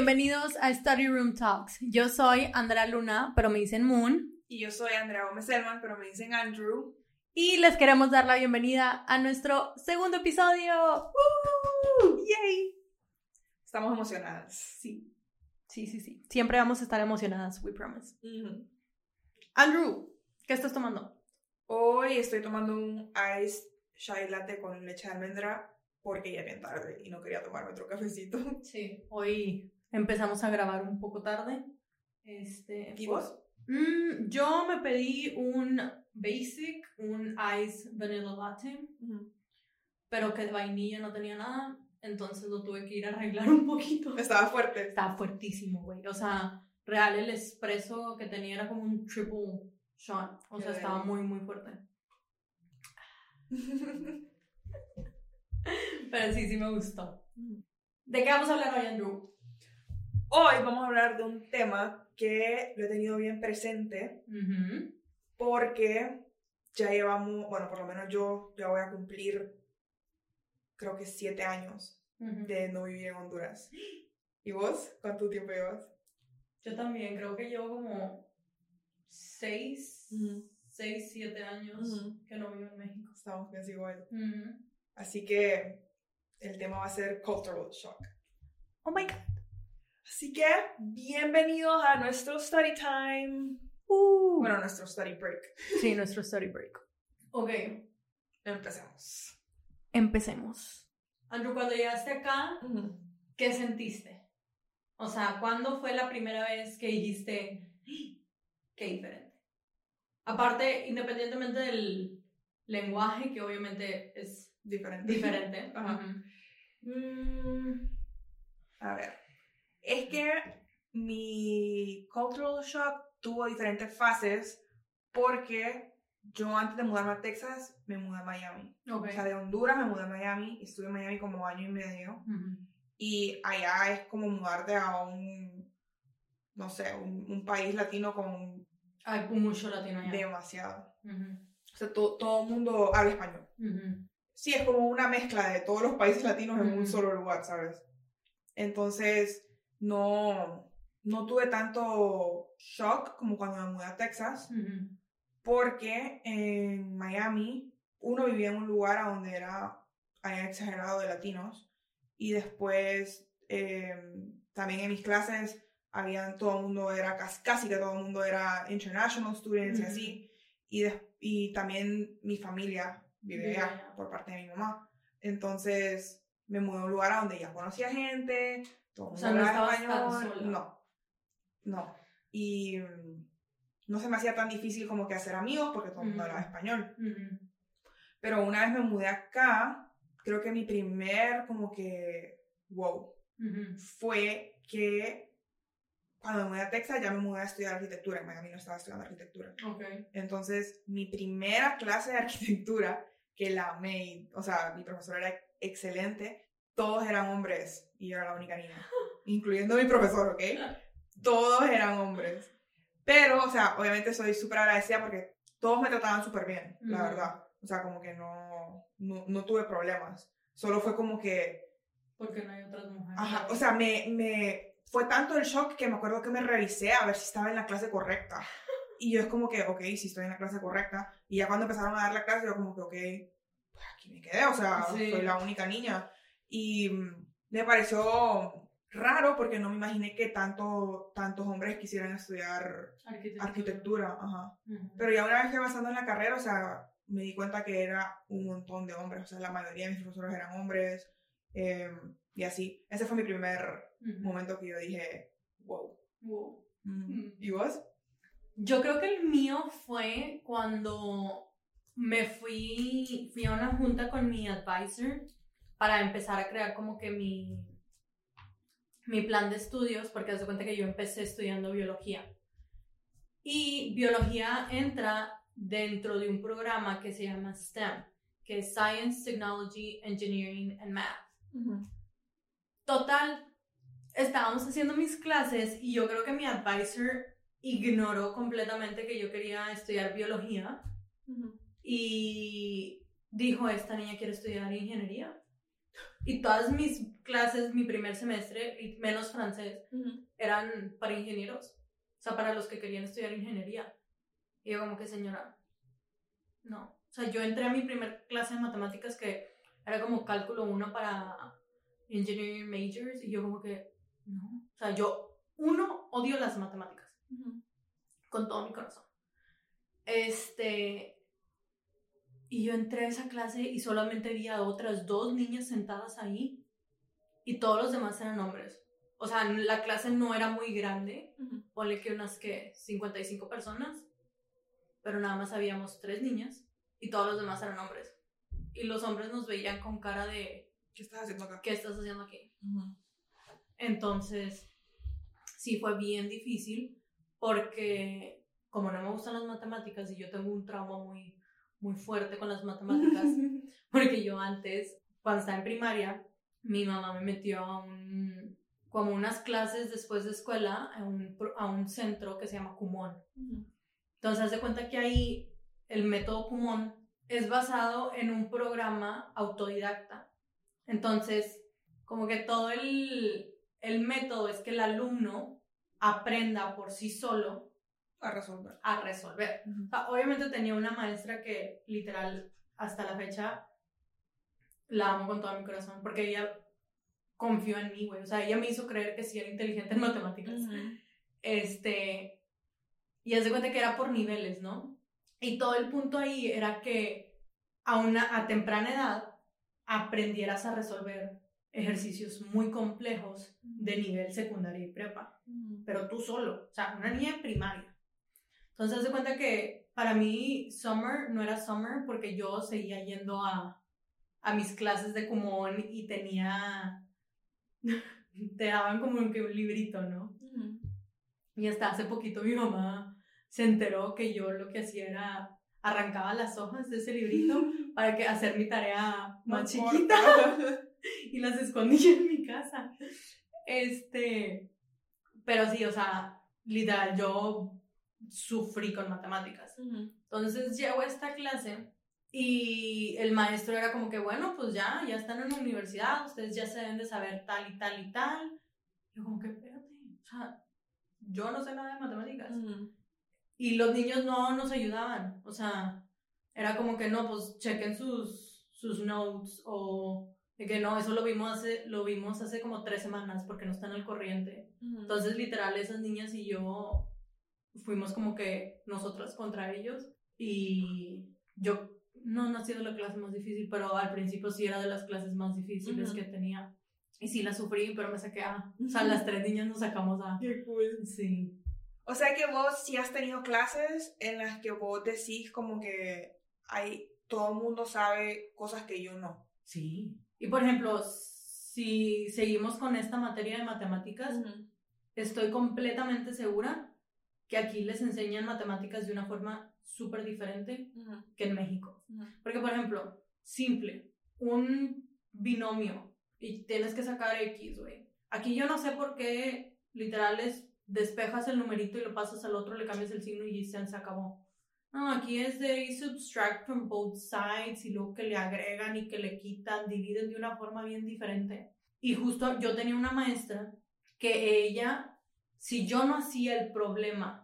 Bienvenidos a Study Room Talks. Yo soy Andrea Luna, pero me dicen Moon. Y yo soy Andrea Gómez Selman, pero me dicen Andrew. Y les queremos dar la bienvenida a nuestro segundo episodio. ¡Uh! ¡Yay! Estamos emocionadas. Sí. Sí, sí, sí. Siempre vamos a estar emocionadas, we promise. Andrew, ¿qué estás tomando? Hoy estoy tomando un ice chai latte con leche de almendra porque ya bien tarde y no quería tomarme otro cafecito. Sí, hoy empezamos a grabar un poco tarde. Este, ¿Y vos? Mm, yo me pedí un basic, un ice vanilla latte, pero que de vainilla no tenía nada, entonces lo tuve que ir a arreglar un poquito. Estaba fuerte. Estaba fuertísimo, güey. O sea, real el espresso que tenía era como un triple shot. O sea, estaba muy, muy fuerte. Pero sí, sí me gustó. ¿De qué vamos a hablar hoy, Andrew? Hoy vamos a hablar de un tema que lo he tenido bien presente porque ya llevamos, bueno, por lo menos yo ya voy a cumplir, creo que siete años de no vivir en Honduras. ¿Y vos? ¿Cuánto tiempo llevas? Yo también, creo que llevo como seis, seis, siete años que no vivo en México. Estamos casi igual. Así que el tema va a ser cultural shock. Oh my god. Así que bienvenidos a nuestro study time. Uh. Bueno, nuestro study break. sí, nuestro study break. Ok, Empecemos. empecemos. Andrew, cuando llegaste acá, ¿qué sentiste? O sea, ¿cuándo fue la primera vez que dijiste, "¡Ah! qué diferente? Aparte, independientemente del lenguaje, que obviamente es Diferente. diferente. Ajá. Mm, a ver. Es que mi cultural shock tuvo diferentes fases porque yo antes de mudarme a Texas me mudé a Miami. Ok. O sea, de Honduras me mudé a Miami y estuve en Miami como año y medio. Y allá es como mudarte a un, no sé, un, un país latino con Hay mucho latino allá. demasiado. O sea, to- todo el mundo habla español. Sí, es como una mezcla de todos los países latinos en un solo lugar, ¿sabes? Entonces, no, no tuve tanto shock como cuando me mudé a Texas, porque en Miami uno vivía en un lugar a donde era había exagerado de latinos y después eh, también en mis clases habían todo el mundo era casi, que todo el mundo era international students y así y, y también mi familia vive Vive allá allá. por parte de mi mamá. Entonces me mudé a un lugar a donde ya conocía gente O mundo sea, no hablaba estabas tan español sola. no no y mm, no se me hacía tan difícil como que hacer amigos porque todo el mundo Ujú. hablaba español Ujú. pero una vez me mudé acá, creo que mi primer como que wow Ujú. fue que cuando me mudé a Texas ya me mudé a estudiar arquitectura, en Miami no estaba estudiando arquitectura. Ok. Entonces, mi primera clase de arquitectura, que la amé, o sea, mi profesor era excelente, todos eran hombres y yo era la única niña, incluyendo mi profesor, ¿ok? Todos eran hombres. Pero, o sea, obviamente soy súper agradecida porque todos me trataban súper bien, la Ujú. verdad. O sea, como que no, no, no tuve problemas. Solo fue como que Porque no hay otras mujeres. Ajá, o sea, me, me fue tanto el shock que me acuerdo que me revisé a ver si estaba en la clase correcta. Y yo es como que, ok, sí estoy en la clase correcta. Y ya cuando empezaron a dar la clase, yo como que, ok, pues aquí me quedé, o sea, Sí. soy la única niña. Y mm, me pareció raro porque no me imaginé que tanto, tantos hombres quisieran estudiar arquitectura. arquitectura. Ajá. Ujú. Pero ya una vez que avanzando en la carrera, o sea, me di cuenta que era un montón de hombres. O sea, la mayoría de mis profesores eran hombres. eh, y así. Ese fue mi primer Ujú. momento que yo dije, wow. Wow. Mm. ¿Y vos? Yo creo que el mío fue cuando me fui, fui a una junta con mi advisor para empezar a crear como que mi, mi plan de estudios, porque haz de cuenta que yo empecé estudiando biología. Y biología entra dentro de un programa que se llama STEM, que es Science, Technology, Engineering and Math. Total, estábamos haciendo mis clases y yo creo que mi advisor ignoró completamente que yo quería estudiar biología y dijo, esta niña quiere estudiar ingeniería. Y todas mis clases, mi primer semestre, y menos francés, eran para ingenieros. O sea, para los que querían estudiar ingeniería. Y yo como que, señora, no. O sea, yo entré a mi primer clase de matemáticas que era como cálculo 1 para engineering majors y yo como que, no. O sea, yo, uno, odio las matemáticas. Con todo mi corazón. Este, y yo entré a esa clase y solamente vi a otras dos niñas sentadas ahí y todos los demás eran hombres. O sea, la clase no era muy grande, ponle que unas que 55 personas, pero nada más habíamos tres niñas y todos los demás eran hombres. Y los hombres nos veían con cara de... ¿Qué estás haciendo acá? ¿Qué estás haciendo aquí? Entonces, sí fue bien difícil porque como no me gustan las matemáticas y yo tengo un trauma muy muy fuerte con las matemáticas, porque yo antes, cuando estaba en primaria, mi mamá me metió a un, como unas clases después de escuela a un, a un centro que se llama Kumon. Entonces, haz de cuenta que ahí el método Kumon es basado en un programa autodidacta. Entonces, como que todo el, el método es que el alumno aprenda por sí solo a resolver. A resolver. obviamente tenía una maestra que literal hasta la fecha la amo con todo mi corazón porque ella confió en mí, güey. O sea, ella me hizo creer que sí era inteligente en matemáticas. Este, y hace cuenta que era por niveles, ¿no? Y todo el punto ahí era que a una a temprana edad aprendieras a resolver ejercicios muy complejos de nivel secundario y prepa, pero tú solo, o sea, una niña en primaria. Entonces, se cuenta que para mí summer no era summer porque yo seguía yendo a, a mis clases de Kumon y tenía, te daban como un, un librito, ¿no? Y hasta hace poquito mi mamá se enteró que yo lo que hacía era arrancaba las hojas de ese librito para que hacer mi tarea más chiquita y las escondía en mi casa. Este, pero sí, o sea, literal, yo sufrí con matemáticas. Entonces llego a esta clase y el maestro era como que, bueno, pues ya, ya están en la universidad, ustedes ya se deben de saber tal y tal y tal. Yo como que, espérate, o sea, yo no sé nada de matemáticas. Y los niños no nos ayudaban, o sea, era como que no, pues chequen sus, sus notes o de que no, eso lo vimos hace, lo vimos hace como tres semanas porque no están al corriente. Entonces, literal, esas niñas y yo fuimos como que nosotras contra ellos y yo no, no ha sido la clase más difícil, pero al principio sí era de las clases más difíciles que tenía. Y sí la sufrí, pero me saqué a... O sea, las tres niñas nos sacamos a... Qué cool. Sí. O sea que vos sí has tenido clases en las que vos decís como que hay... Todo el mundo sabe cosas que yo no. Sí. Y por ejemplo, si seguimos con esta materia de matemáticas, estoy completamente segura que aquí les enseñan matemáticas de una forma súper diferente que en México. Porque, por ejemplo, simple, un binomio y tienes que sacar X, güey. Aquí yo no sé por qué, literal, es despejas el numerito y lo pasas al otro, le cambias el signo y se, se acabó. No, aquí es de subtract from both sides y luego que le agregan y que le quitan, dividen de una forma bien diferente. Y justo yo tenía una maestra que ella si yo no hacía el problema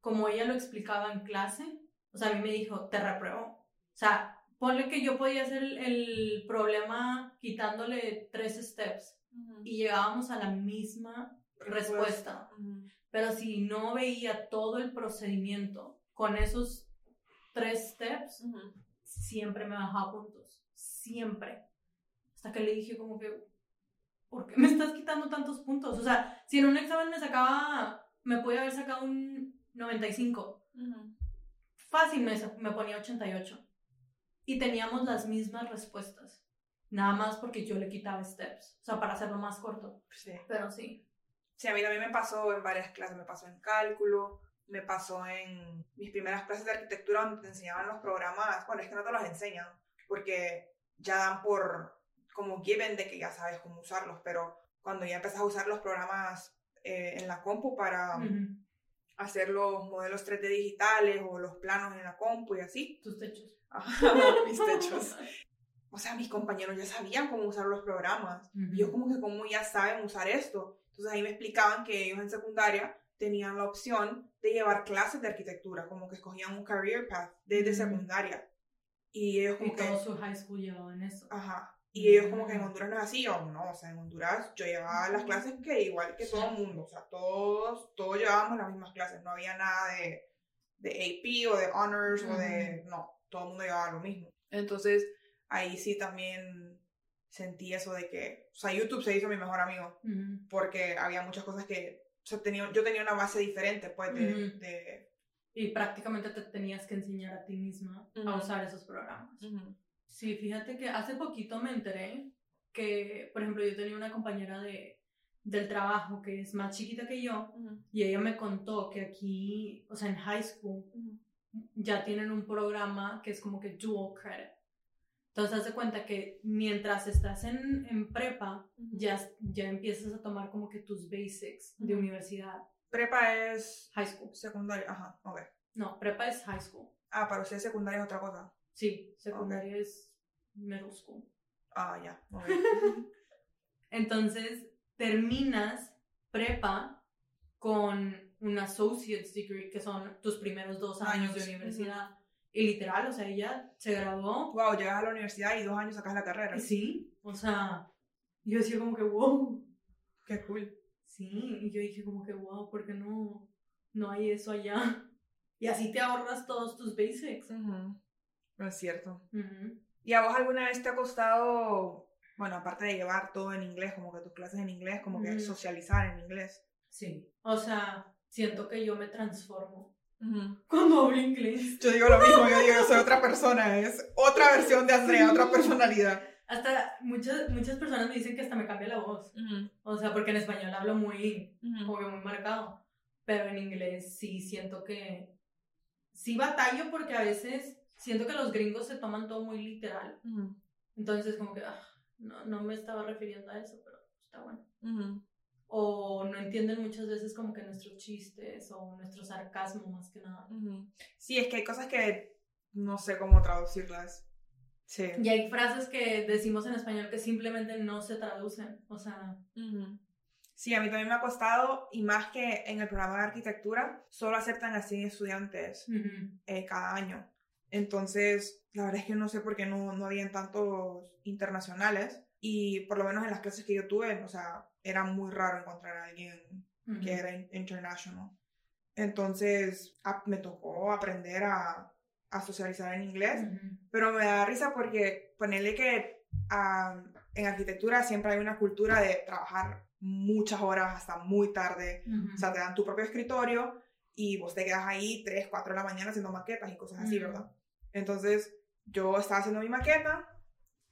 como ella lo explicaba en clase, o sea, a mí me dijo, te repruebo. O sea, ponle que yo podía hacer el, problema quitándole tres steps y llegábamos a la misma respuesta. Pero si no veía todo el procedimiento con esos tres steps, siempre me bajaba puntos. Siempre. Hasta que le dije como que, ¿por qué me estás quitando tantos puntos? O sea, si en un examen me sacaba, me podía haber sacado un 95. Fácil me, me ponía 88. Y teníamos las mismas respuestas. Nada más porque yo le quitaba steps. O sea, para hacerlo más corto. Sí. Pero sí. Sí, a mí también me pasó en varias clases. Me pasó en cálculo, me pasó en mis primeras clases de arquitectura donde te enseñaban los programas. Bueno, es que no te los enseñan porque ya dan por como given de que ya sabes cómo usarlos, pero cuando ya empiezas a usar los programas eh, en la compu para hacer los modelos 3D digitales o los planos en la compu y así. Tus techos. mis techos. o sea, mis compañeros ya sabían cómo usar los programas. Ujú. Y yo como que cómo ya saben usar esto. Entonces ahí me explicaban que ellos en secundaria tenían la opción de llevar clases de arquitectura, como que escogían un career path desde Ujú. secundaria. Y ellos como Y que... todo su high school llevaban eso. Ajá. Y ellos como que en. Honduras no es así, o no, o sea, en Honduras yo llevaba las clases que igual que todo el mundo, o sea, todos, todos llevábamos las mismas clases, no había nada de, de AP o de honors o de, no, todo el mundo llevaba lo mismo. Entonces, ahí sí también sentí eso de que, o sea, YouTube se hizo mi mejor amigo, Ujú. porque había muchas cosas que, o sea, tenía, yo tenía una base diferente, pues, de, Ujú. de- Y prácticamente te tenías que enseñar a ti misma a usar esos programas. Sí, fíjate que hace poquito me enteré que, por ejemplo, yo tenía una compañera de, del trabajo que es más chiquita que yo y ella me contó que aquí, o sea, en high school, ya tienen un programa que es como que dual credit. Entonces, haz de cuenta que mientras estás en, en prepa, ya, ya empiezas a tomar como que tus basics de universidad. Prepa es High school. secundaria, ajá, ok. No, prepa es high school. Ah, para usted secundaria es otra cosa. Sí, secundaria es middle school. Ah, ya. ok. Entonces, terminas prepa con un associate's degree, que son tus primeros dos años, Años, de universidad. Y literal, o sea, ella se graduó. wow, llegas a la universidad y dos años sacas la carrera. Sí, o sea, yo decía como que, wow. Qué cool. Sí, y yo dije como que, wow, ¿por qué no, no hay eso allá? Y así te ahorras todos tus basics. No es cierto. Ujú. ¿Y a vos alguna vez te ha costado, bueno, aparte de llevar todo en inglés, como que tus clases en inglés, como que Ujú. socializar en inglés? Sí, o sea, siento que yo me transformo cuando hablo inglés. Yo digo lo mismo, yo digo, yo soy otra persona, es otra versión de Andrea, otra personalidad. Hasta muchas, muchas personas me dicen que hasta me cambia la voz. O sea, porque en español hablo muy, como que muy marcado. Pero en inglés sí siento que... Sí batallo porque a veces siento que los gringos se toman todo muy literal. Entonces como que ah, no, no me estaba refiriendo a eso, pero está bueno. O no entienden muchas veces como que nuestros chistes o nuestro sarcasmo más que nada. Sí, es que hay cosas que no sé cómo traducirlas. Sí. Y hay frases que decimos en español que simplemente no se traducen. O sea, Sí, a mí también me ha costado, y más que en el programa de arquitectura, solo aceptan a 100 estudiantes eh, cada año. Entonces, la verdad es que no sé por qué no, no habían tantos internacionales, y por lo menos en las clases que yo tuve, o sea, era muy raro encontrar a alguien ujú. que era in- international. Entonces, a- me tocó aprender a, a socializar en inglés, Ujú. pero me da risa porque ponerle que ah, en arquitectura siempre hay una cultura de trabajar muchas horas hasta muy tarde. Ujú. O sea, te dan tu propio escritorio y vos te quedas ahí 3, 4 de la mañana haciendo maquetas y cosas así. ¿verdad? Entonces, yo estaba haciendo mi maqueta,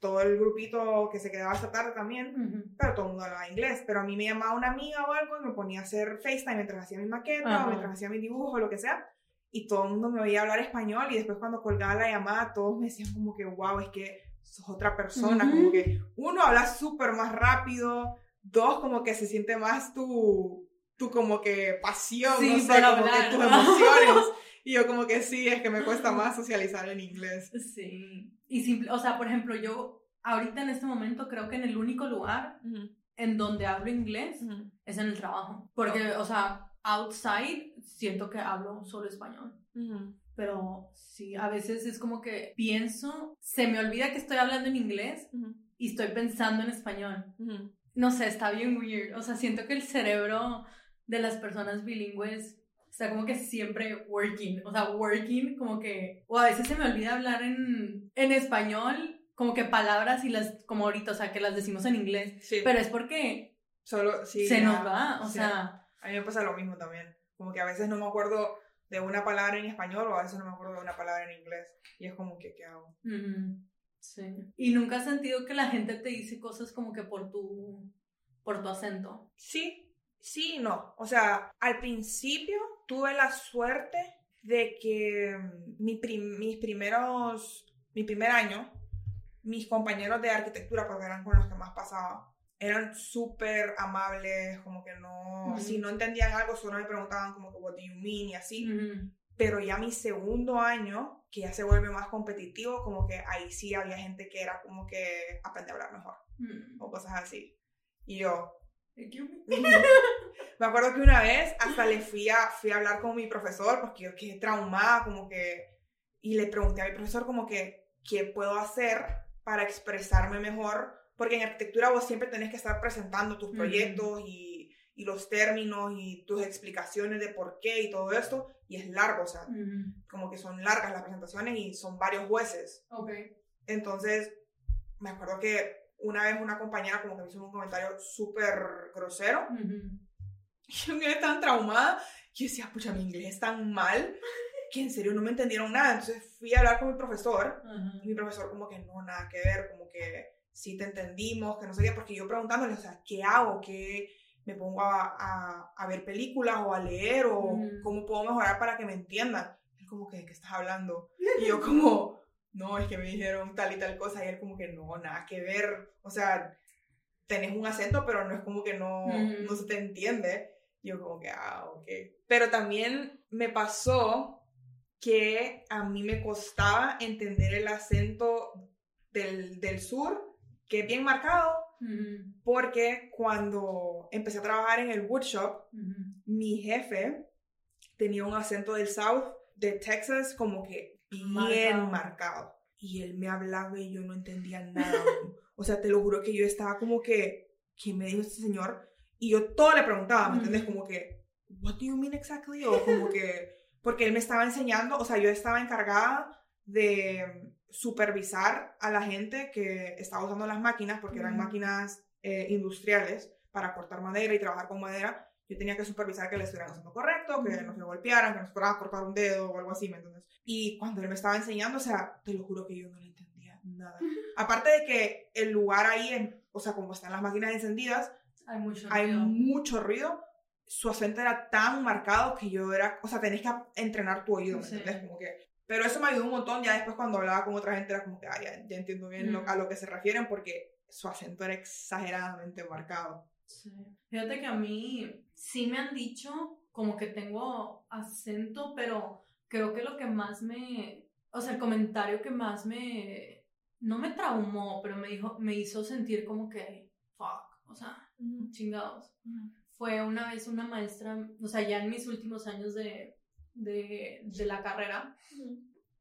todo el grupito que se quedaba hasta tarde también, Ujú. pero todo el mundo hablaba inglés. Pero a mí me llamaba una amiga o algo y me ponía a hacer FaceTime mientras hacía mi maqueta o mientras hacía mi dibujo o lo que sea. Y todo el mundo me oía hablar español y después cuando colgaba la llamada todos me decían como que, wow, es que sos otra persona. Ujú. Como que uno habla súper más rápido, dos como que se siente más tu, tu como que pasión, Sí, no sé, como hablar. que tus emociones. Y yo como que sí, es que me cuesta más socializar en inglés. Sí. Y simple, o sea, por ejemplo, yo ahorita en este momento creo que en el único lugar en donde hablo inglés es en el trabajo. Porque, o sea, outside siento que hablo solo español. Pero sí, a veces es como que pienso, se me olvida que estoy hablando en inglés y estoy pensando en español. No sé, está bien weird. O sea, siento que el cerebro de las personas bilingües está como que siempre working. O sea, working como que... O a veces se me olvida hablar en, en español, como que palabras y las... Como ahorita, o sea, que las decimos en inglés. Sí, Pero es porque solo sí, se ya, nos va. O sí. sea... A mí me pasa lo mismo también. Como que a veces no me acuerdo de una palabra en español o a veces no me acuerdo de una palabra en inglés. Y es como que, ¿qué hago? Sí. ¿Y nunca has sentido que la gente te dice cosas como que por tu... por tu acento? Sí, sí y no. O sea, al principio tuve la suerte de que mm, mi prim- mis primeros, mi primer año, mis compañeros de arquitectura, porque eran con los que más pasaba, eran súper amables, como que no, si no entendían algo, solo me preguntaban como que, what do you mean? Y así. Pero ya mi segundo año, que ya se vuelve más competitivo, como que ahí sí había gente que era como que aprende a hablar mejor o cosas así. Y yo, me. acuerdo que una vez hasta le fui a, fui a hablar con mi profesor porque yo quedé traumada, como que, y le pregunté a mi profesor como que, ¿qué puedo hacer para expresarme mejor? Porque en arquitectura vos siempre tenés que estar presentando tus proyectos y, y los términos y tus explicaciones de por qué y todo esto, y es largo, o sea, como que son largas las presentaciones y son varios jueces. Ok. Entonces, me acuerdo que una vez una compañera como que me hizo un comentario súper grosero Ujú. yo quedé tan traumada yo decía, pucha, mi inglés es tan mal que en serio no me entendieron nada. Entonces fui a hablar con mi profesor Ajá. y mi profesor como que no, nada que ver, como que sí te entendimos, que no sé qué, porque yo preguntándole, o sea, ¿qué hago? ¿Qué me pongo a, a, a ver películas o a leer o Ujú. cómo puedo mejorar para que me entiendan? Él como que, ¿de qué estás hablando? Y yo como, no, es que me dijeron tal y tal cosa y él como que no, nada que ver, o sea, tenés un acento, pero no es como que no, Ujú. no se te entiende. Yo como que, ah, ok. Pero también me pasó que a mí me costaba entender el acento del, del sur, que es bien marcado, porque cuando empecé a trabajar en el woodshop, mi jefe tenía un acento del south de Texas como que bien Marcado. marcado. Y él me hablaba y yo no entendía nada. o sea, te lo juro que yo estaba como que, ¿qué me dijo este señor? Y yo todo le preguntaba, ¿me entiendes? Como que, what do you mean exactly? O como que, porque él me estaba enseñando, o sea, yo estaba encargada de supervisar a la gente que estaba usando las máquinas, porque eran máquinas eh, industriales para cortar madera y trabajar con madera. Yo tenía que supervisar que le estuvieran haciendo correcto, que no se golpearan, que no se fueran a cortar un dedo o algo así, ¿me entiendes? Y cuando él me estaba enseñando, o sea, te lo juro que yo no le entendía nada. Aparte de que el lugar ahí, en- o sea, como están las máquinas encendidas, Hay mucho hay ruido. mucho ruido. Su acento era tan marcado que yo era, o sea, tenés que entrenar tu oído, ¿me Sí. entiendes? Como que, pero eso me ayudó un montón. Ya después cuando hablaba con otra gente era como que, ah, ya, ya entiendo bien lo- Mm. a lo que se refieren porque su acento era exageradamente marcado. Sí. Fíjate que a mí sí me han dicho como que tengo acento, pero creo que lo que más me, o sea, el comentario que más me, no me traumó, pero me dijo, me hizo sentir como que, fuck, o sea, chingados. Fue una vez una maestra, o sea, ya en mis últimos años de, de, de la carrera,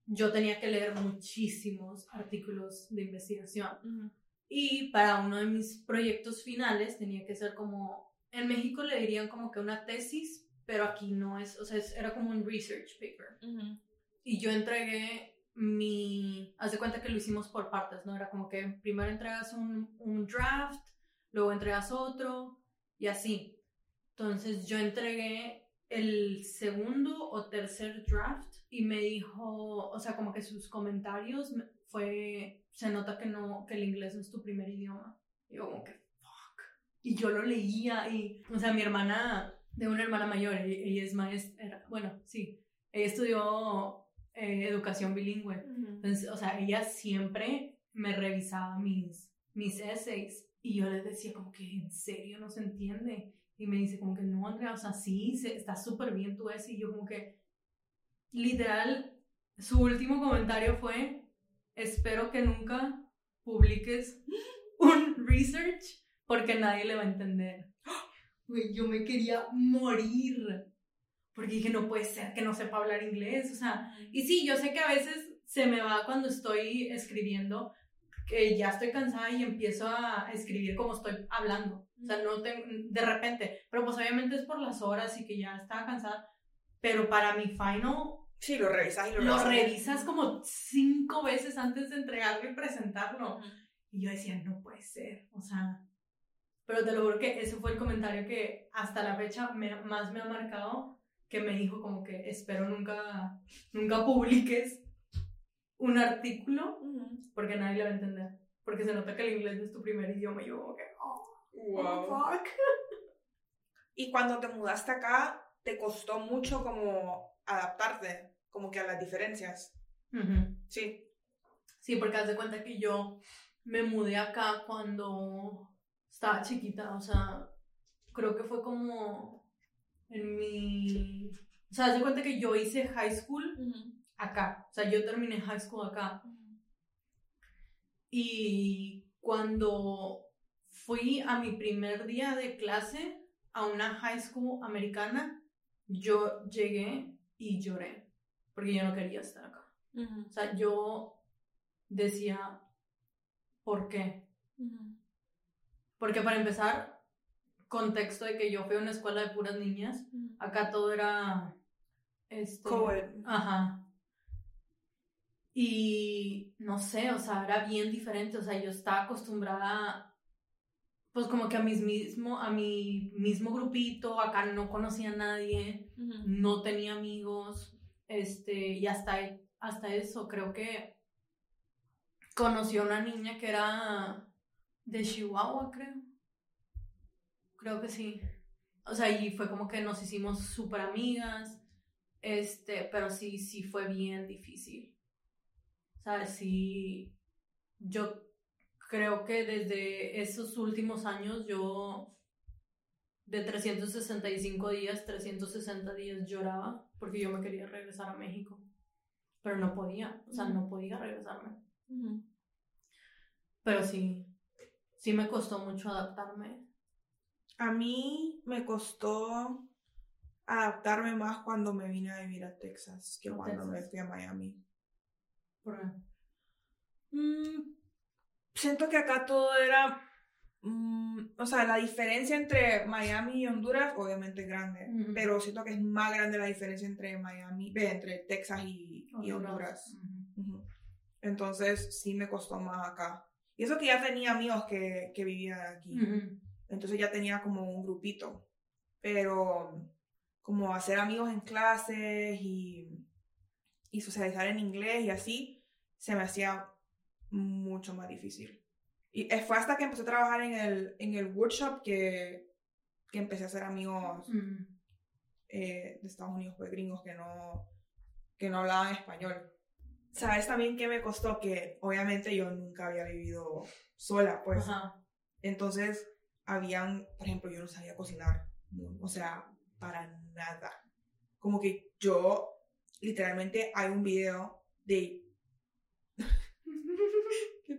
yo tenía que leer muchísimos artículos de investigación. Y para uno de mis proyectos finales tenía que ser como, en México le dirían como que una tesis, pero aquí no es, o sea, es- era como un research paper. Y yo entregué mi, haz de cuenta que lo hicimos por partes, ¿no? Era como que primero entregas un, un draft, luego entregas otro y así. Entonces yo entregué el segundo o tercer draft y me dijo, o sea, como que sus comentarios me- fue, se nota que no, que el inglés no es tu primer idioma. Y yo como que, fuck. Y yo lo leía y, o sea, mi hermana, de una hermana mayor, ella, ella es maestra, bueno, sí, ella estudió eh, educación bilingüe. Entonces, o sea, ella siempre me revisaba mis, mis essays y yo les decía como que en serio no se entiende. Y me dice como que no, Andrea, o sea, sí, se- está súper bien tu essay. Y yo como que, literal, su último comentario fue, espero que nunca publiques un research porque nadie le va a entender. Güey, yo me quería morir. Porque dije, no puede ser que no sepa hablar inglés. O sea, y sí, yo sé que a veces se me va cuando estoy escribiendo, que ya estoy cansada y empiezo a escribir como estoy hablando. O sea, no tengo, de repente, pero pues obviamente es por las horas y que ya estaba cansada. Pero para mi final, Sí, lo revisas y lo, lo revisas. como cinco veces antes de entregarlo y presentarlo. Y yo decía, no puede ser, o sea, pero te lo juro que ese fue el comentario que hasta la fecha me- más me ha marcado, que me dijo como que espero nunca, nunca publiques un artículo porque nadie lo va a entender, porque se nota que el inglés no es tu primer idioma y yo como que, oh, Wow. fuck. Y cuando te mudaste acá, te costó mucho como adaptarte, como que a las diferencias. Ujú. Sí. Sí, porque haz de cuenta que yo me mudé acá cuando estaba chiquita, o sea, creo que fue como en mi O sea, haz de cuenta que yo hice high school acá. O sea, yo terminé high school acá. Y cuando fui a mi primer día de clase a una high school americana, yo llegué y lloré porque yo no quería estar acá. O sea, yo decía, ¿por qué? Porque para empezar, contexto de que yo fui a una escuela de puras niñas, acá todo era... Este, Ajá. Y no sé, o sea, era bien diferente, o sea, yo estaba acostumbrada pues como que a mis mismo a mi mismo grupito, acá no conocía a nadie, no tenía amigos, este, y hasta hasta eso creo que conoció a una niña que era de Chihuahua, creo. Creo que sí. O sea, y fue como que nos hicimos súper amigas. Este, pero sí, sí fue bien difícil. ¿Sabes? Sí. Yo creo que desde esos últimos años yo. De 365 días, 360 días lloraba porque yo me quería regresar a México. Pero no podía. O sea, no podía regresarme. Pero sí. Sí me costó mucho adaptarme a mí me costó adaptarme más cuando me vine a vivir a Texas que cuando me fui a Miami. Mm, siento que acá todo era. Mm, o sea, la diferencia entre Miami y Honduras, obviamente es grande, pero siento que es más grande la diferencia entre Miami, entre Texas y, Honduras. Entonces, sí me costó más acá. Y eso que ya tenía amigos que, que vivían aquí. Entonces ya tenía como un grupito. Pero como hacer amigos en clases y, y socializar en inglés y así, se me hacía mucho más difícil. Y fue hasta que empecé a trabajar en el, en el workshop que, que empecé a hacer amigos mm. eh, de Estados Unidos, pues gringos que no, que no hablaban español. ¿Sabes también qué me costó? Que obviamente yo nunca había vivido sola, pues. Entonces, habían, por ejemplo, yo no sabía cocinar, o sea, para nada. Como que yo, literalmente, hay un video de...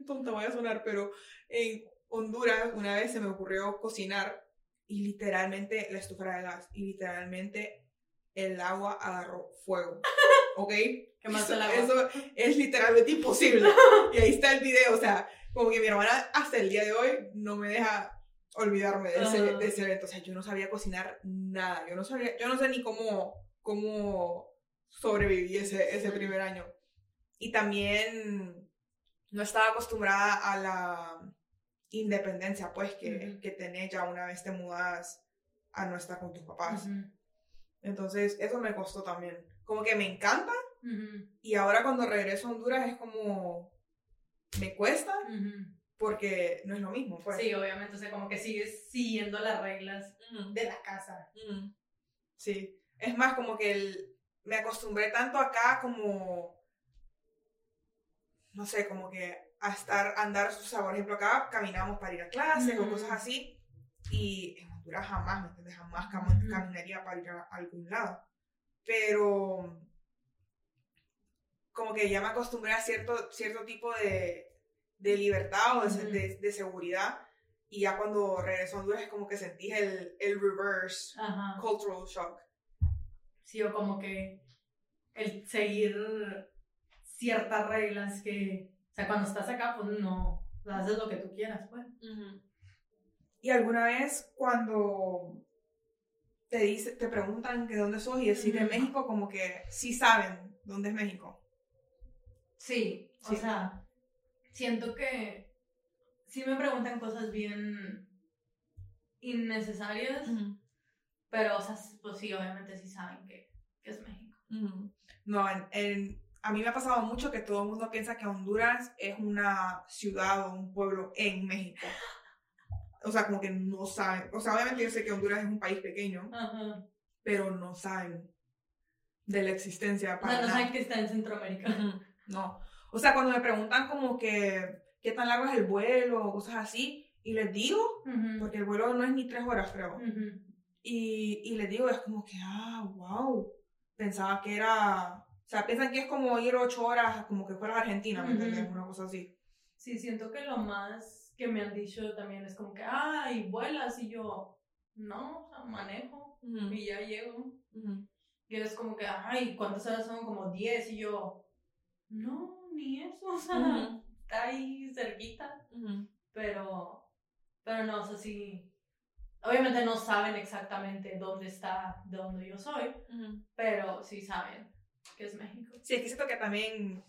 Tonta voy a sonar, pero en Honduras una vez se me ocurrió cocinar y literalmente la estufa era de gas y literalmente el agua agarró fuego. ¿Ok? ¿Qué más eso, eso es literalmente imposible. Y ahí está el video, o sea, como que mi hermana hasta el día de hoy no me deja olvidarme de ese, de ese evento. O sea, yo no sabía cocinar nada. Yo no sabía, yo no sé ni cómo, cómo sobreviví ese, ese primer año. Y también no estaba acostumbrada a la independencia, pues, que, que tenés ya una vez te mudas a no estar con tus papás. Entonces, eso me costó también. Como que me encanta. Y ahora cuando regreso a Honduras es como, me cuesta, porque no es lo mismo. Pues. Sí, obviamente, o sea, como que sigues siguiendo las reglas de la casa. Sí, es más como que el, me acostumbré tanto acá como, no sé, como que a estar, andar, o sea, por ejemplo, acá caminamos para ir a clases o cosas así, y en Honduras jamás, ¿me entiendes? Jamás caminaría para ir a, algún lado. Pero como que ya me acostumbré a cierto, cierto tipo de, de libertad o de, de, seguridad. Y ya cuando regresó a Honduras es como que sentí el, el reverse cultural shock. Sí, o como que el seguir ciertas reglas que, o sea, cuando estás acá, pues no, haces lo que tú quieras, pues. Y alguna vez cuando te, dice, te preguntan que dónde sos y decir de México, como que sí saben dónde es México. Sí, o sea, siento que sí me preguntan cosas bien innecesarias, pero, o sea, pues sí, obviamente sí saben que, es México. No, en, a mí me ha pasado mucho que todo el mundo piensa que Honduras es una ciudad o un pueblo en México. O sea, como que no saben. O sea, obviamente yo sé que Honduras es un país pequeño, pero no saben de la existencia. Para no saben que está en Centroamérica. No. O sea, cuando me preguntan como que qué tan largo es el vuelo o cosas así, y les digo, porque el vuelo no es ni tres horas, creo. y, y les digo, es como que, ah, wow. pensaba que era, o sea, piensan que es como ir ocho horas, como que fueras a Argentina, ¿me? Una cosa así. Sí, siento que lo más que me han dicho también es como que, ay, vuelas y yo, no, o sea, manejo y ya llego. Y es como que, ay, ¿cuántas horas son? Como 10 y yo, no, ni eso, o sea, está ahí cerquita. Pero, pero no, o sea, sí, obviamente no saben exactamente dónde está, de dónde yo soy, pero sí saben que es México. Sí, es que siento que también,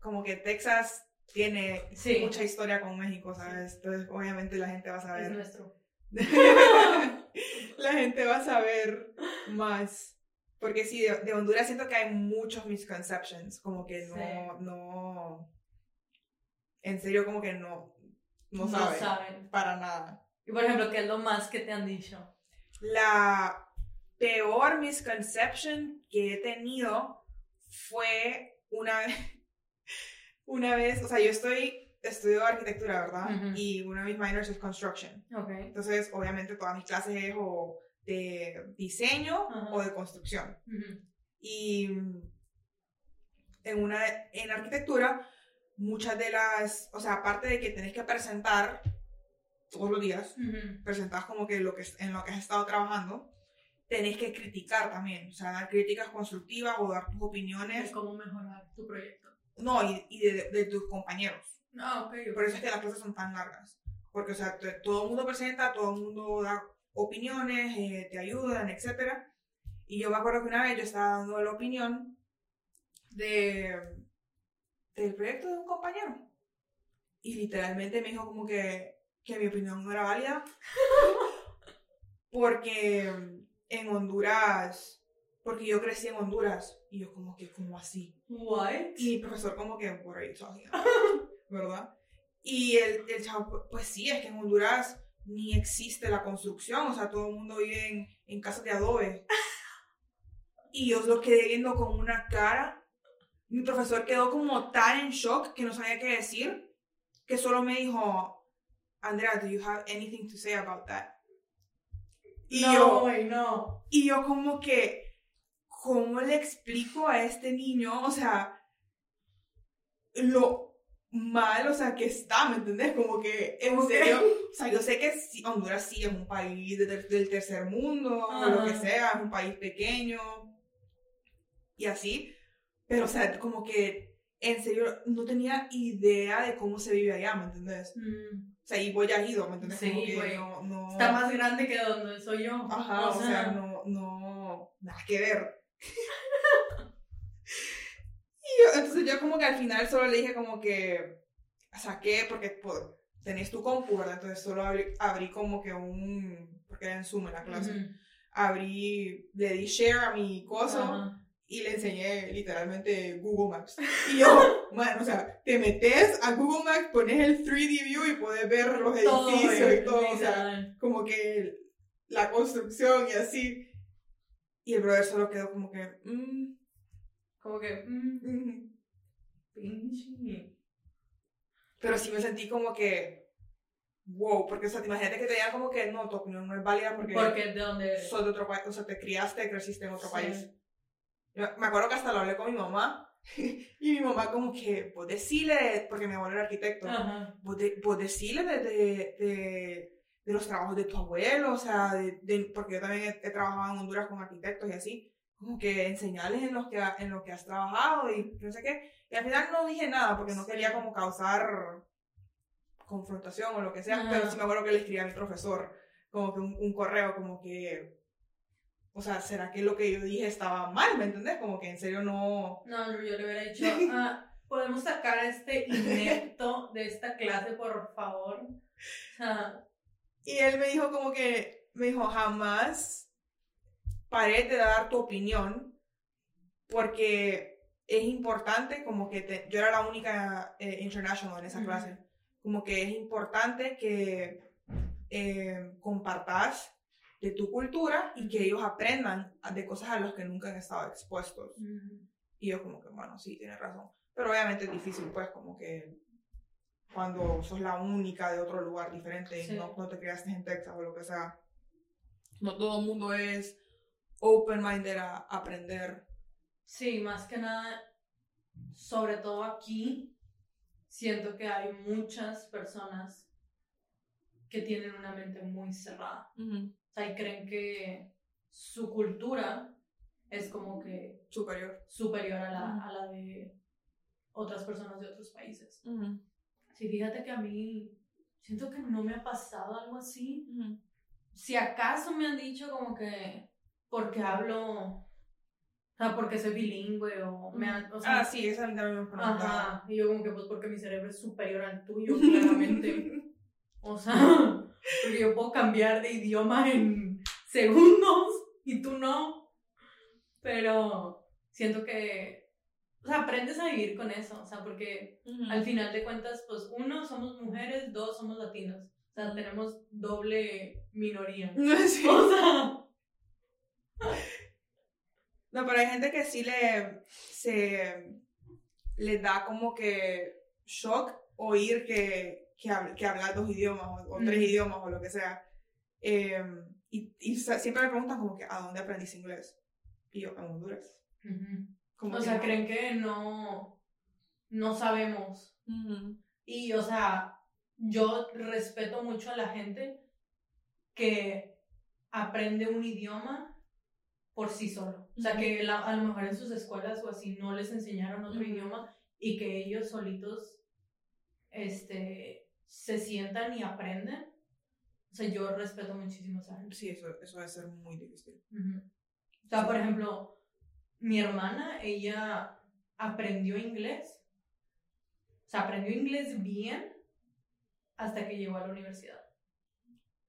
como que Texas tiene Sí. mucha historia con México, ¿sabes? Entonces, obviamente la gente va a Es saber. nuestro. la gente va a saber más. Porque sí, de, de Honduras siento que hay muchos misconceptions, como que no, Sí. no, en serio como que no, no, No saben, saben. para nada. Y por ejemplo, ¿qué es lo más que te han dicho? La peor misconception que he tenido fue una vez, una vez, o sea, yo estoy, estudio arquitectura, ¿verdad? Y una de mis minors es construction. Ok. Entonces, obviamente, todas mis clases es o de diseño o de construcción. Y en, una, en arquitectura, muchas de las, o sea, aparte de que tenés que presentar todos los días, presentas como que lo que en lo que has estado trabajando, tenés que criticar también, o sea, dar críticas constructivas o dar tus De opiniones, cómo mejorar tu proyecto. no, y, y de, de tus compañeros. Ah, ok. Por eso es que las clases son tan largas. Porque, o sea, te- todo el mundo presenta, todo el mundo da opiniones, eh, te ayudan, etc. Y yo me acuerdo que una vez yo estaba dando la opinión de, del proyecto de un compañero. Y literalmente me dijo como que, que mi opinión no era válida. Porque en Honduras, porque yo crecí en Honduras. Y yo como que, como así? What? Y mi profesor como que, what are you talking about? ¿Verdad? Y el, el chavo, pues sí, es que en Honduras ni existe la construcción, o sea, todo el mundo vive en, en casas de adobe. Y yo lo quedé viendo con una cara. Mi profesor quedó como tan en shock que no sabía qué decir, que solo me dijo, Andrea, do you have anything to say about that? Y no, yo, no. y yo como que, ¿cómo le explico a este niño? O sea, lo mal, o sea, que está, ¿me entendés? Como que, en serio, o sea, yo sé que Honduras sí es un país de- del tercer mundo, o lo que sea, es un país pequeño, y así, pero, o sea, como que, en serio, no tenía idea de cómo se vive allá, ¿me entendés? Mm. O sea, y vos ya has ido, ¿me entendés? Sí, como que no, no... Está más grande que donde soy yo. Ajá, o sea, no, no, nada que ver. y yo, entonces yo como que al final solo le dije como que saqué, porque pues, tenés tu compu, ¿verdad? Entonces solo abrí, abrí como que un, porque era en Zoom en la clase, abrí, le di share a mi coso Ajá. Y le enseñé literalmente Google Maps. Y yo, bueno, o sea, te metes a Google Maps, pones el 3D view y puedes ver los Todo, edificios y todo, o sea, como que la construcción y así. Y el brother solo quedó como que, mm, Como que, mm, mm. pero sí me sentí como que, wow, porque o sea, imagínate que te digan como que no, tu opinión no es válida porque, Porque de donde sos de otro país, o sea, te criaste, creciste en otro Sí. país. Yo me acuerdo que hasta lo hablé con mi mamá y mi mamá como que, pues decirle, porque mi abuelo era arquitecto, vos, de, vos decirle de, de, de, los trabajos de tu abuelo, o sea, porque yo también he, he trabajado en Honduras con arquitectos y así, como que enseñarles en los que, en lo que has trabajado y no sé qué. Y al final no dije nada porque no quería como causar confrontación o lo que sea, Ajá. pero sí me acuerdo que le escribí a mi profesor como que un, un correo como que, o sea, ¿será que lo que yo dije estaba mal? ¿Me entendés? Como que en serio no... No, yo le hubiera dicho, ah, podemos sacar a este inepto de esta clase, por favor. Y él me dijo como que, me dijo, jamás paré de dar tu opinión porque es importante como que te- yo era la única eh, international en esa clase, como que es importante que eh, compartas de tu cultura y que ellos aprendan de cosas a las que nunca han estado expuestos. Y yo como que, bueno, sí, tienes razón. Pero obviamente es difícil, pues, como que cuando sos la única de otro lugar diferente Sí. no, no te criaste en Texas o lo que sea. No todo el mundo es open-minded a aprender Sí, más que nada, sobre todo aquí, siento que hay muchas personas que tienen una mente muy cerrada. O sea, y creen que su cultura es como que Superior. superior a la, Ujú. a la de otras personas de otros países. Ujú. Sí, fíjate que a mí siento que no me ha pasado algo así. Ujú. Si acaso me han dicho como que porque hablo, o sea, porque soy bilingüe o me han, o sea, Ah, sí, esa también me preguntaba. Ajá, y yo como que pues porque mi cerebro es superior al tuyo, claramente. o sea, porque yo puedo cambiar de idioma en segundos y tú no. Pero siento que, o sea, aprendes a vivir con eso, o sea, porque Ujú. al final de cuentas, pues uno, somos mujeres, dos, somos latinos. O sea, tenemos doble minoría. Sí. O sea, No, pero hay gente que sí le, se, le da como que shock oír que, que, hab- que hablas dos idiomas o, o tres Mm. idiomas o lo que sea. Eh, y, y siempre me preguntan como que, ¿a dónde aprendiste inglés? Y yo, en Honduras. Como o sea, no. creen que no, no sabemos. Y, o sea, yo respeto mucho a la gente que aprende un idioma por sí solo. O sea, que la- a lo mejor en sus escuelas o así no les enseñaron otro idioma y que ellos solitos este, se sientan y aprenden. O sea, yo respeto muchísimo a esa gente. Sí, eso, eso debe ser muy difícil. O sea, por ejemplo, mi hermana, ella aprendió inglés. O sea, aprendió inglés bien hasta que llegó a la universidad.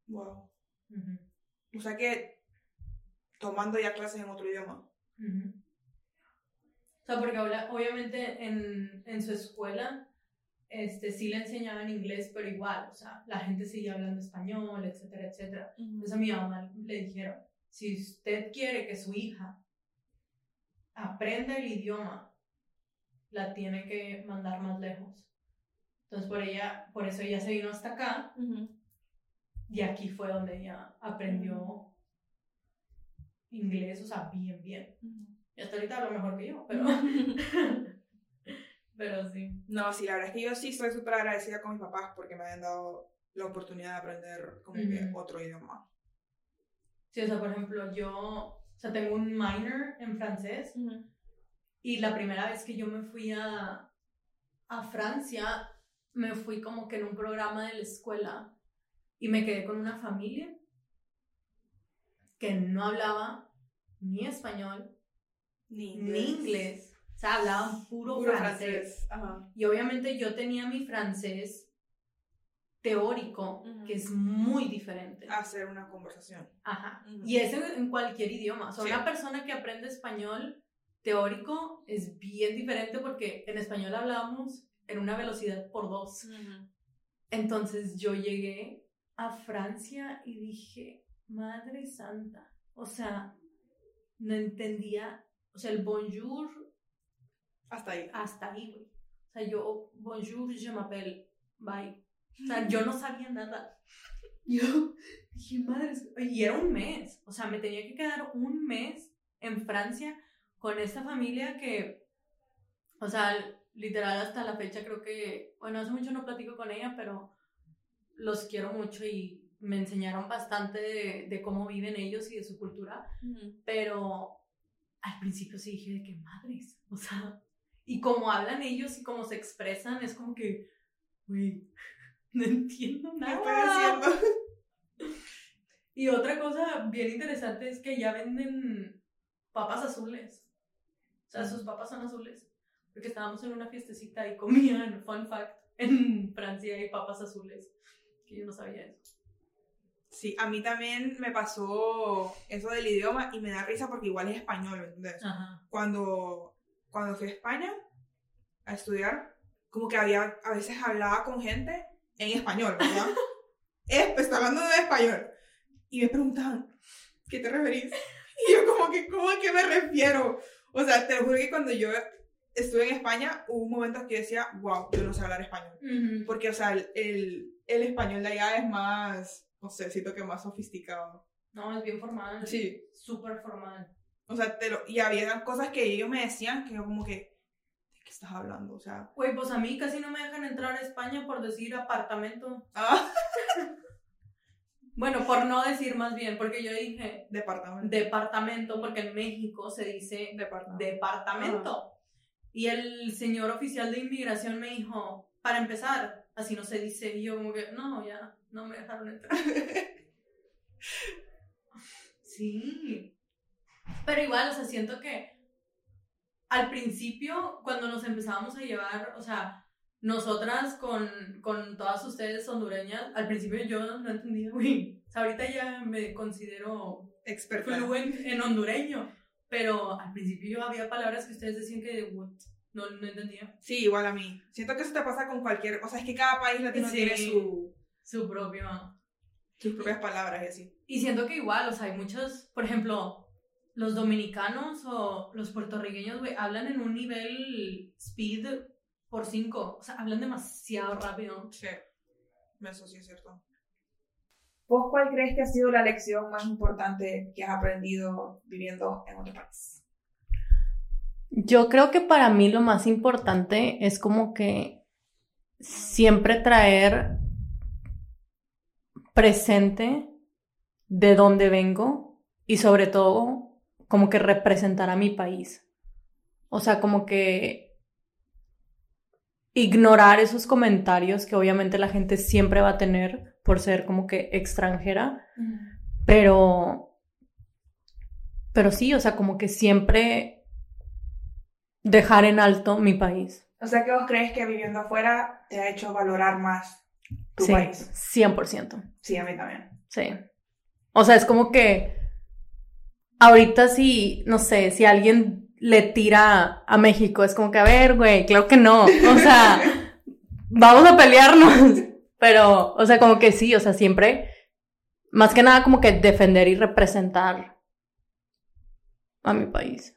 Wow. O sea que tomando ya clases en otro idioma. O sea, porque obviamente en, en su escuela este, sí le enseñaban inglés, pero igual, o sea, la gente seguía hablando español, etcétera, etcétera. Entonces a mi mamá le dijeron, si usted quiere que su hija aprenda el idioma, la tiene que mandar más lejos. Entonces por ella, por eso ella se vino hasta acá y aquí fue donde ella aprendió inglés, o sea, bien, bien. Y hasta ahorita hablo mejor que yo, pero, pero sí. No, sí, la verdad es que yo sí estoy súper agradecida con mis papás porque me han dado la oportunidad de aprender como que otro idioma. Sí, o sea, por ejemplo, yo, o sea, tengo un minor en francés Y la primera vez que yo me fui a, a Francia, me fui como que en un programa de la escuela y me quedé con una familia que no hablaba ni español Ni ni inglés. O sea, hablaban puro, Puro francés. Ajá. Y obviamente yo tenía mi francés teórico, Ujú. que es muy diferente. Hacer una conversación. Ajá. Ujú. Y es en, cualquier idioma. O sea, Sí. una persona que aprende español teórico es bien diferente porque en español hablábamos en una velocidad por dos. Entonces yo llegué a Francia y dije, Madre Santa. O sea, no entendía. O sea, el bonjour Hasta ahí. hasta ahí, güey. O sea, yo, bonjour, je m'appelle, bye. O sea, yo no sabía nada. Yo dije, madre, y era un mes. O sea, me tenía que quedar un mes en Francia con esta familia que, o sea, literal hasta la fecha creo que, bueno, hace mucho no platico con ella, pero los quiero mucho y me enseñaron bastante de, de cómo viven ellos y de su cultura. Pero al principio sí dije de que madres, o sea, y como hablan ellos y cómo se expresan, es como que, güey, no entiendo ¿Qué nada. estoy haciendo? Y otra cosa bien interesante es que ya venden papas azules. O sea, sus papas son azules. Porque estábamos en una fiestecita y comían, fun fact, en Francia hay papas azules. Que yo no sabía eso. Sí, a mí también me pasó eso del idioma y me da risa porque igual es español, ¿me entiendes? Ajá. Cuando, cuando fui a España a estudiar, como que había, a veces hablaba con gente en español, ¿verdad? es, está hablando de español. Y me preguntaban, ¿qué te referís? Y yo como que, ¿cómo a qué me refiero? O sea, te lo juro que cuando yo estuve en España, hubo un momento que yo decía, wow, yo no sé hablar español. Ujú. Porque, o sea, el, el, el español de allá es más, no sé, siento que más sofisticado. No, es bien formal. Sí. Súper formal. O sea, te lo, y había cosas que ellos me decían que yo como que, ¿de qué estás hablando? O sea, Güey, pues a mí casi no me dejan entrar a España por decir apartamento. ah, Bueno, por no decir más bien, porque yo dije departamento. departamento, porque en México se dice departamento. departamento. Y el señor oficial de inmigración me dijo, para empezar, así no se dice. Y yo como que, no, ya, no me dejaron entrar. Sí. Pero igual, o sea, siento que al principio, cuando nos empezábamos a llevar, o sea, nosotras con, con todas ustedes hondureñas, al principio yo no entendía, güey. O sea, ahorita ya me considero Experta. en hondureño, pero al principio yo había palabras que ustedes decían que what? No, no entendía. Sí, igual a mí. Siento que eso te pasa con cualquier... O sea, es que cada país latino Sí. tiene su, Su propio... sus propias palabras y así. Y siento que igual, o sea, hay muchos, por ejemplo, los dominicanos o los puertorriqueños, güey, hablan en un nivel speed por 5. O sea, hablan demasiado rápido. Sí. Eso sí es cierto. ¿Vos cuál crees que ha sido la lección más importante que has aprendido viviendo en otro país? Yo creo que para mí lo más importante es como que siempre traer presente de dónde vengo y sobre todo como que representar a mi país. O sea, como que ignorar esos comentarios que obviamente la gente siempre va a tener por ser como que extranjera, pero pero sí, o sea, como que siempre dejar en alto mi país. O sea, que vos crees que viviendo afuera te ha hecho valorar más tu sí, país. 100%. Sí, a mí también. Sí. O sea, es como que ahorita si, no sé, si alguien le tira a México, es como que, a ver, güey, claro que no. O sea, vamos a pelearnos. Pero, o sea, como que sí, o sea, siempre, más que nada como que defender y representar a mi país.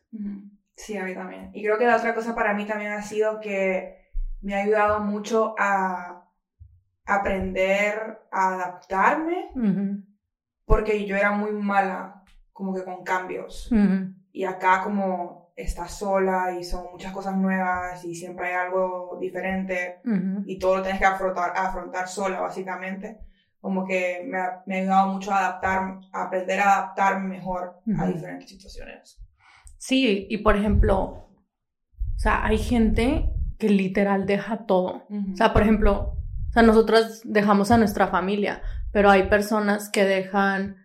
Sí, a mí también. Y creo que la otra cosa para mí también ha sido que me ha ayudado mucho a aprender a adaptarme, porque yo era muy mala como que con cambios. ujú, Y acá como estás sola y son muchas cosas nuevas y siempre hay algo diferente ujú. y todo lo tienes que afrontar, afrontar sola básicamente, como que me ha, me ha ayudado mucho a adaptar, a aprender a adaptarme mejor a Ujú. diferentes situaciones. Sí, y por ejemplo, o sea, hay gente que literal deja todo. O sea, por ejemplo, o sea, nosotras dejamos a nuestra familia, pero hay personas que dejan,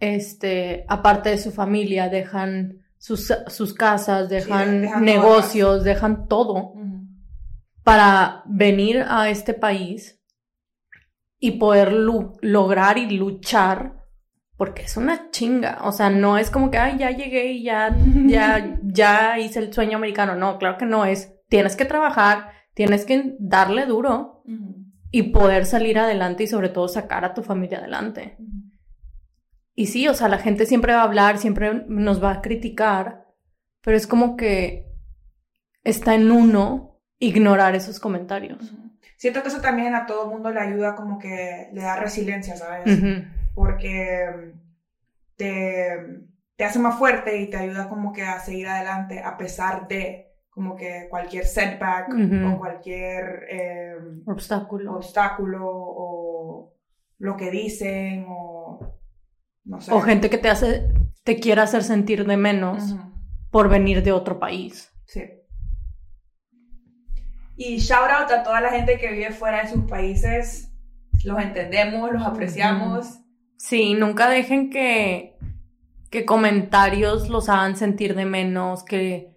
este, aparte de su familia, dejan sus, sus casas, dejan dejan negocios, dejan todo para venir a este país y poder lograr y luchar, porque es una chinga. O sea, no es como que, ay, ya llegué y ya, ya, ya hice el sueño americano. No, claro que no es. Tienes que trabajar, tienes que darle duro y poder salir adelante y sobre todo sacar a tu familia adelante. Y sí, o sea, la gente siempre va a hablar, siempre nos va a criticar, pero es como que está en uno ignorar esos comentarios. Siento que eso también a todo mundo le ayuda como que le da resiliencia, ¿sabes? Porque te, te hace más fuerte y te ayuda como que a seguir adelante a pesar de como que cualquier setback o cualquier eh, Obstáculo. obstáculo o lo que dicen o no sé. O gente que te hace, te quiera hacer sentir de menos por venir de otro país. Sí. Y shout out a toda la gente que vive fuera de sus países. Los entendemos, los apreciamos. Sí, nunca dejen que, que comentarios los hagan sentir de menos, que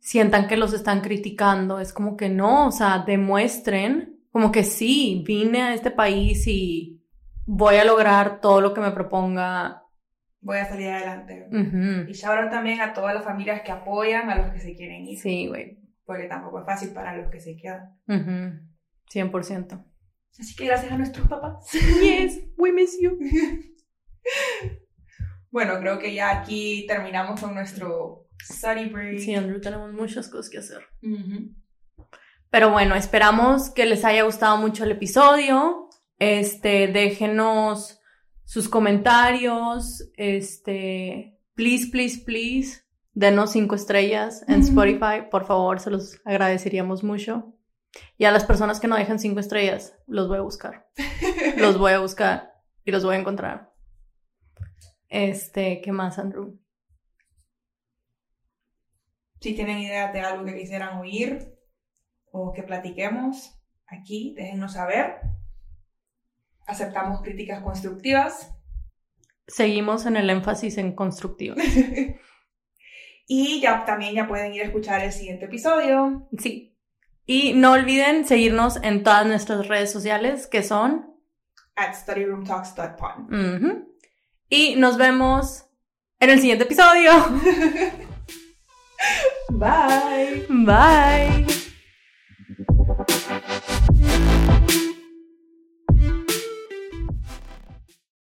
sientan que los están criticando. Es como que no, o sea, demuestren como que sí, vine a este país y voy a lograr todo lo que me proponga. Voy a salir adelante. Ujú. Y shout out también a todas las familias que apoyan a los que se quieren ir. Sí, güey. Porque tampoco es fácil para los que se quedan. Ujú. 100%. Así que gracias a nuestros papás. Yes, we miss you. Bueno, creo que ya aquí terminamos con nuestro study break. Sí, Andrew, tenemos muchas cosas que hacer. Pero bueno, esperamos que les haya gustado mucho el episodio. Este, déjenos sus comentarios. Este, please, please, please, Denos cinco estrellas en Spotify, por favor, se los agradeceríamos mucho. Y a las personas que no dejan cinco estrellas, los voy a buscar. Los voy a buscar y los voy a encontrar. Este, ¿qué más, Andrew? Si tienen ideas de algo que quisieran oír o que platiquemos aquí, déjennos saber. Aceptamos críticas constructivas. Seguimos en el énfasis en constructivo. y ya también ya pueden ir a escuchar el siguiente episodio. Sí. Y no olviden seguirnos en todas nuestras redes sociales que son at studyroomtalks.pod. Ujú. Y nos vemos en el siguiente episodio. Bye. Bye.